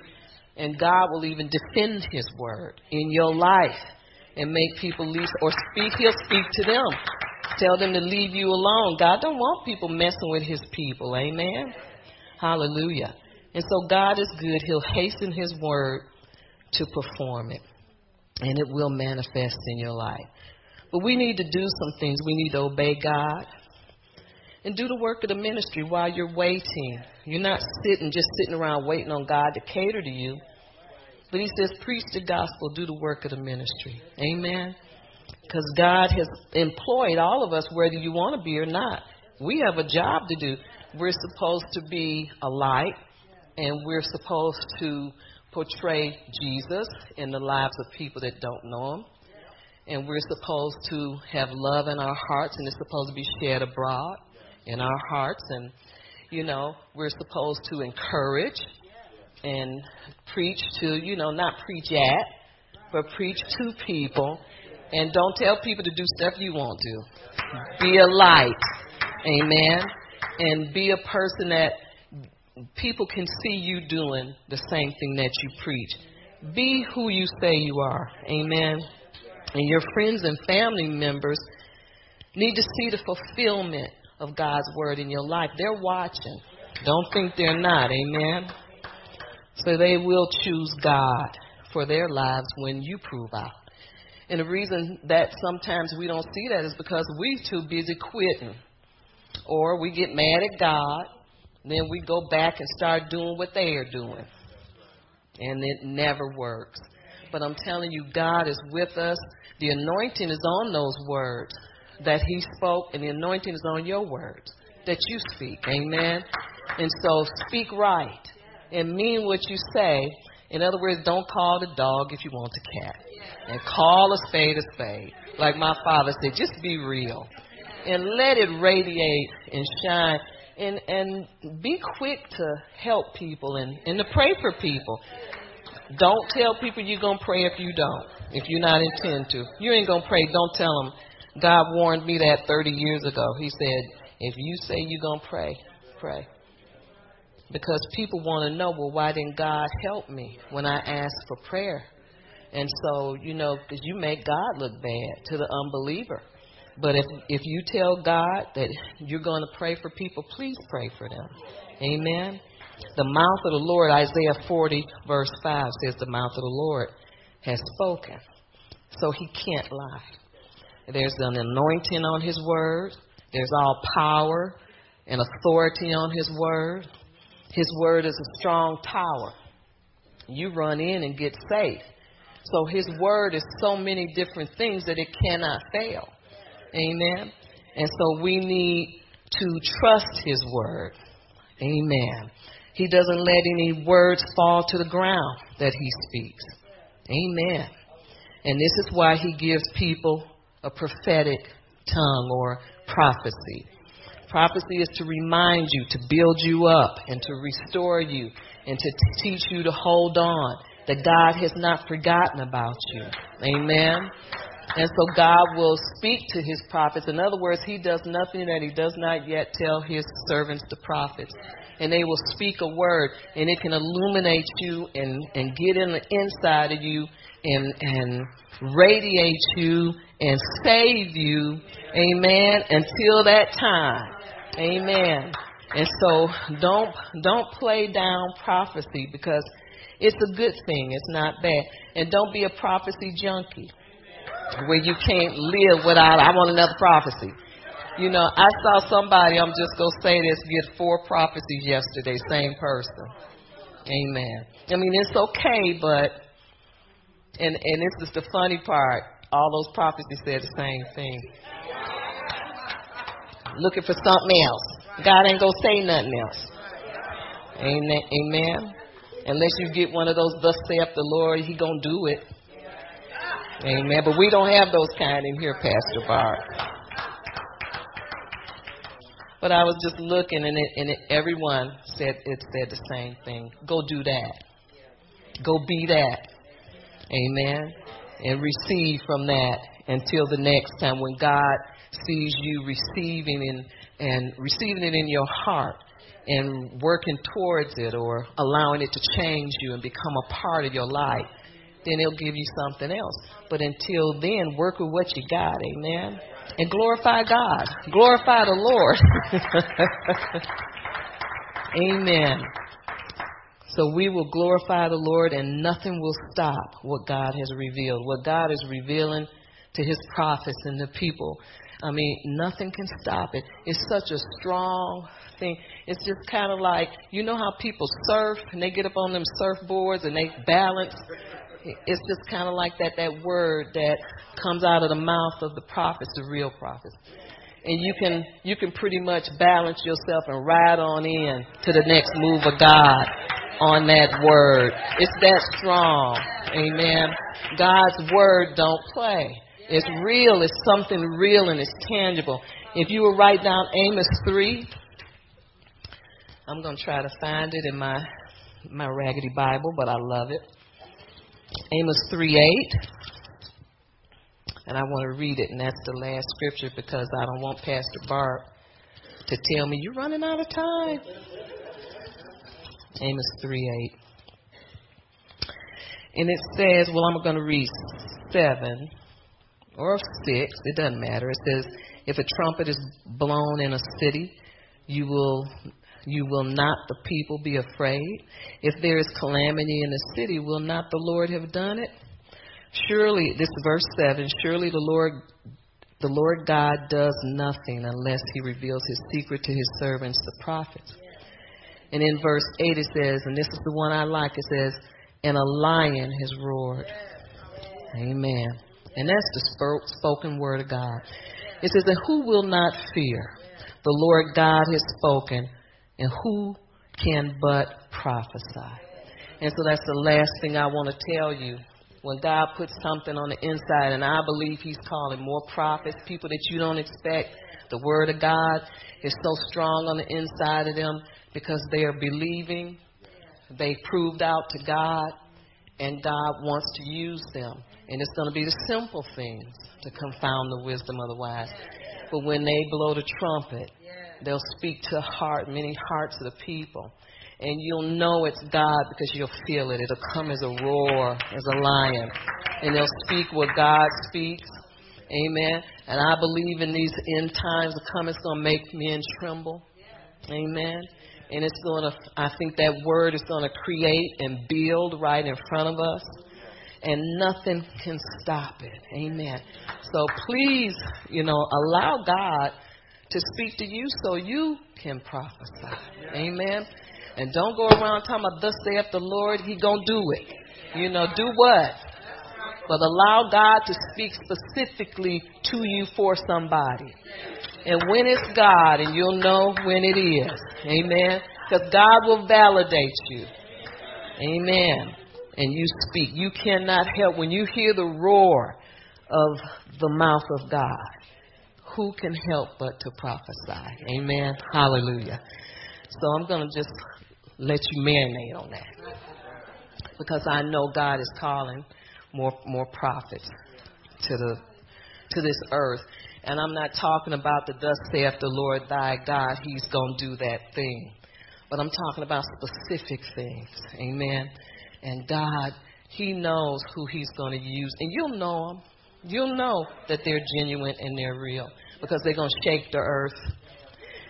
And God will even defend his word in your life and make people leave or speak. He'll speak to them. Tell them to leave you alone. God don't want people messing with his people. Amen. Hallelujah. And so God is good. He'll hasten His word to perform it, and it will manifest in your life. But we need to do some things. We need to obey God and do the work of the ministry while you're waiting. You're not sitting, just sitting around waiting on God to cater to you. But He says, preach the gospel, do the work of the ministry. Amen. Because God has employed all of us, whether you want to be or not. We have a job to do. We're supposed to be a light and we're supposed to portray Jesus in the lives of people that don't know Him. And we're supposed to have love in our hearts, and it's supposed to be shared abroad in our hearts. And, you know, we're supposed to encourage and preach to, you know, not preach at, but preach to people. And don't tell people to do stuff you won't do. Be a light. Amen. And be a person that people can see you doing the same thing that you preach. Be who you say you are. Amen. And your friends and family members need to see the fulfillment of God's word in your life. They're watching. Don't think they're not. Amen. So they will choose God for their lives when you prove out. And the reason that sometimes we don't see that is because we're too busy quitting. Or we get mad at God then we go back and start doing what they are doing. And it never works. But I'm telling you, God is with us. The anointing is on those words that He spoke, and the anointing is on your words that you speak. Amen. And so speak right and mean what you say. In other words, don't call the dog if you want the cat. And call a spade a spade. Like my father said, just be real. And let it radiate and shine and and be quick to help people and and to pray for people. Don't tell people you're to pray if you don't, if you're not intend to. You ain't to pray, don't tell them. God warned me that 30 years ago. He said, if you say you're to pray, pray. Because people want to know, well, why didn't God help me when I asked for prayer? And so, you know, because you make God look bad to the unbeliever. But if if you tell God that you're going to pray for people, please pray for them. Amen. The mouth of the Lord, Isaiah 40 verse 5 says, the mouth of the Lord has spoken, so He can't lie. There's an anointing on His word. There's all power and authority on His word. His word is a strong tower. You run in and get safe. So His word is so many different things that it cannot fail. Amen. And so we need to trust His word. Amen. He doesn't let any words fall to the ground that He speaks. Amen. And this is why He gives people a prophetic tongue or prophecy. Prophecy is to remind you, to build you up, and to restore you, and to teach you to hold on, that God has not forgotten about you. Amen. And so God will speak to his prophets. In other words, he does nothing that he does not yet tell his servants, the prophets. And they will speak a word, and it can illuminate you and, and get in the inside of you and, and radiate you and save you. Amen. Until that time. Amen. And so don't don't play down prophecy because it's a good thing. It's not bad. And don't be a prophecy junkie where you can't live without I want another prophecy. You know, I saw somebody, I'm just gonna say this, get four prophecies yesterday, same person. Amen. I mean it's okay, but and and this is the funny part. All those prophecies said the same thing. Looking for something else. God ain't gonna say nothing else. Amen. Amen. Unless you get one of those thus saith the Lord, he gonna do it. Amen. But we don't have those kind in here, Pastor Barb. But I was just looking, and it, and it, everyone said it said the same thing. Go do that. Go be that. Amen. And receive from that until the next time when God sees you receiving and, and receiving it in your heart and working towards it or allowing it to change you and become a part of your life, then He'll give you something else. But until then, work with what you got, amen? And glorify God. Glorify the Lord. amen. So we will glorify the Lord and nothing will stop what God has revealed. What God is revealing to his prophets and the people. I mean, nothing can stop it. It's such a strong thing. It's just kind of like, you know how people surf and they get up on them surfboards and they balance? It's just kind of like that, that word that comes out of the mouth of the prophets, the real prophets. And you can, you can pretty much balance yourself and ride on in to the next move of God on that word. It's that strong. Amen. God's word don't play. It's real. It's something real and it's tangible. If you will write down Amos 3, I'm going to try to find it in my my raggedy Bible, but I love it. Amos 3 8. And I want to read it, and that's the last scripture because I don't want Pastor Barb to tell me, You're running out of time. Amos 3 8. And it says, Well, I'm going to read 7 or 6. It doesn't matter. It says, If a trumpet is blown in a city, you will you will not the people be afraid? If there is calamity in the city, will not the Lord have done it? Surely, this is verse 7, surely the Lord the Lord God does nothing unless he reveals his secret to his servants, the prophets. And in verse 8 it says, and this is the one I like, it says, and a lion has roared. Amen. And that's the spoken word of God. It says, and who will not fear? The Lord God has spoken, and who can but prophesy? And so that's the last thing I want to tell you. When God puts something on the inside, and I believe He's calling more prophets, people that you don't expect, the Word of God is so strong on the inside of them because they are believing, they proved out to God, And God wants to use them. And it's going to be the simple things to confound the wisdom of the wise. But when they blow the trumpet, they'll speak to heart, many hearts of the people. And you'll know it's God because you'll feel it. It'll come as a roar, as a lion. And they'll speak what God speaks. Amen. And I believe in these end times to come, it's going to make men tremble. Amen. And it's going to, I think that word is going to create and build right in front of us. And nothing can stop it. Amen. So please, you know, allow God to speak to you so you can prophesy. Amen. And don't go around talking about thus saith the Lord, he gonna do it. You know, do what? But allow God to speak specifically to you for somebody. And when it's God, and you'll know when it is. Amen. Because God will validate you. Amen. And you speak. You cannot help when you hear the roar of the mouth of God. Who can help but to prophesy? Amen. Hallelujah. So I'm going to just let you marinate on that. Because I know God is calling more more prophets to the to this earth. And I'm not talking about the thus saith the Lord thy God, he's going to do that thing. But I'm talking about specific things. Amen. And God, he knows who he's going to use. And you'll know them. You'll know that they're genuine and they're real because they're going to shake the earth.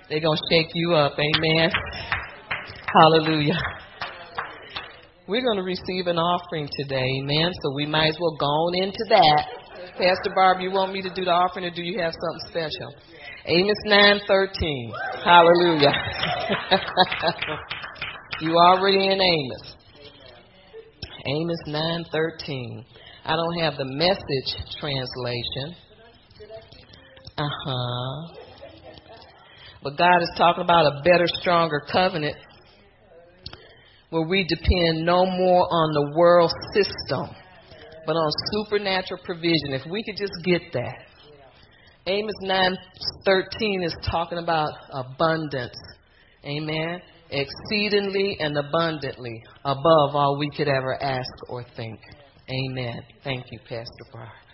They're going to shake you up. Amen. Hallelujah. We're going to receive an offering today, amen. So we might as well go on into that. Pastor Barb, you want me to do the offering or do you have something special? Amos 9:13. Hallelujah. you already in Amos. Amos 9:13. I don't have the message translation. Uh-huh. But God is talking about a better, stronger covenant where we depend no more on the world system, but on supernatural provision. If we could just get that. Amos 9:13 is talking about abundance. Amen. Exceedingly and abundantly above all we could ever ask or think. Amen. Thank you, Pastor Barb.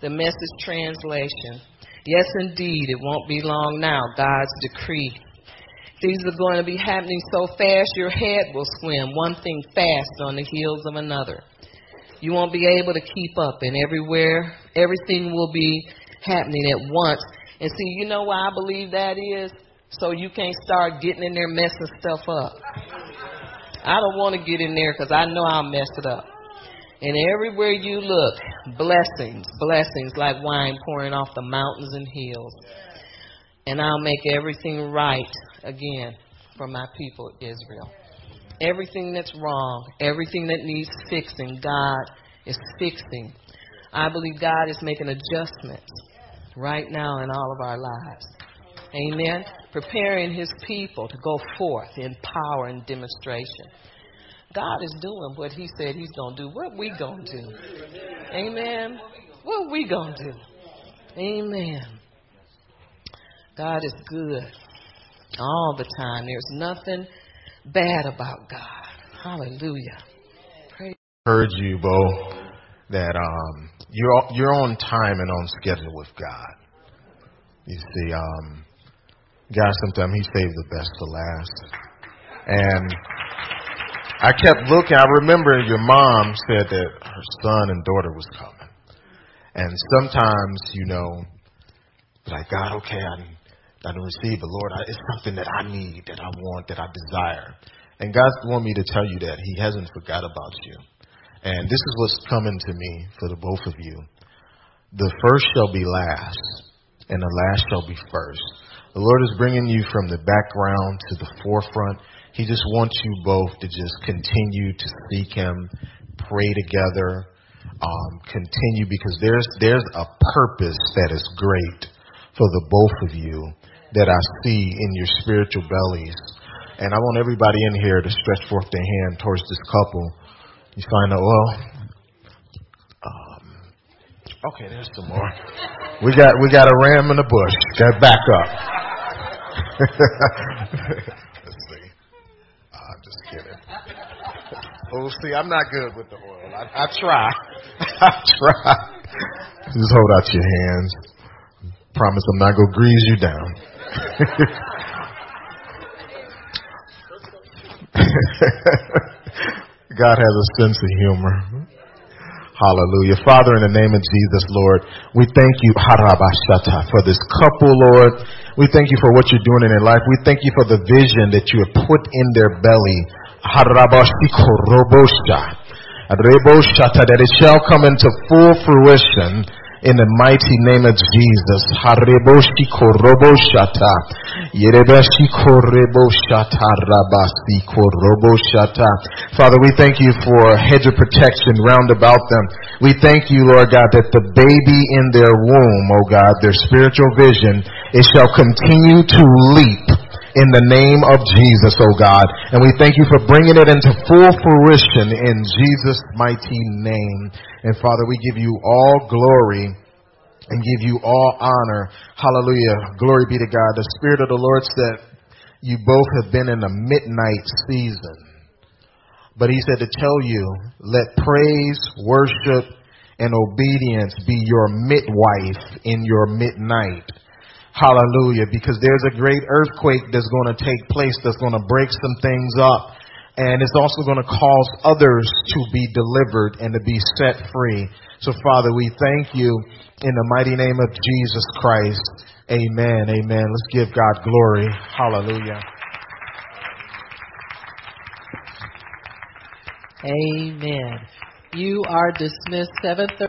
The message translation. Yes, indeed, it won't be long now. God's decree these are going to be happening so fast your head will swim, one thing fast on the heels of another. You won't be able to keep up, and everywhere, everything will be happening at once. And see, you know why I believe that is? So you can't start getting in there messing stuff up. I don't want to get in there because I know I'll mess it up. And everywhere you look, blessings, blessings like wine pouring off the mountains and hills. And I'll make everything right again for my people Israel. Everything that's wrong, everything that needs fixing, God is fixing. I believe God is making adjustments right now in all of our lives. Amen. Preparing his people to go forth in power and demonstration. God is doing what he said he's going to do. What we going to do? Amen. What we going to do? Amen. God is good all the time. There's nothing bad about God. Hallelujah. Praise. Heard you, Bo, that um, you're you're on time and on schedule with God. You see, um, God sometimes He saves the best to last, and I kept looking. I remember your mom said that her son and daughter was coming, and sometimes you know, like God, okay, I I don't receive, but Lord, I, it's something that I need, that I want, that I desire. And God wants me to tell you that He hasn't forgot about you. And this is what's coming to me for the both of you. The first shall be last, and the last shall be first. The Lord is bringing you from the background to the forefront. He just wants you both to just continue to seek Him, pray together, um, continue because there's there's a purpose that is great for the both of you that I see in your spiritual bellies. And I want everybody in here to stretch forth their hand towards this couple. You find out, well, um, okay, there's some more. We got we got a ram in the bush. Got back up. I'm just kidding. oh, see, I'm not good with the oil. I, I try. I try. Just hold out your hands. Promise I'm not gonna grease you down. God has a sense of humor. Hallelujah. Father, in the name of Jesus, Lord, we thank you, Harabashata, for this couple, Lord. We thank you for what you're doing in their life. We thank you for the vision that you have put in their belly. Harabashikorobosha. Reboshata, that it shall come into full fruition in the mighty name of Jesus. Hareboshi koroboshata. Yerebeshi koreboshata rabasi koroboshata. Father, we thank you for a hedge of protection round about them. We thank you, Lord God, that the baby in their womb, oh God, their spiritual vision, it shall continue to leap in the name of Jesus, oh God. And we thank you for bringing it into full fruition in Jesus' mighty name. And Father, we give you all glory and give you all honor. Hallelujah. Glory be to God. The Spirit of the Lord said, you both have been in a midnight season. But he said to tell you, let praise, worship, and obedience be your midwife in your midnight. Hallelujah. Because there's a great earthquake that's going to take place that's going to break some things up. And it's also going to cause others to be delivered and to be set free. So Father, we thank you in the mighty name of Jesus Christ. Amen. Amen. Let's give God glory. Hallelujah. Amen. You are dismissed 7:30.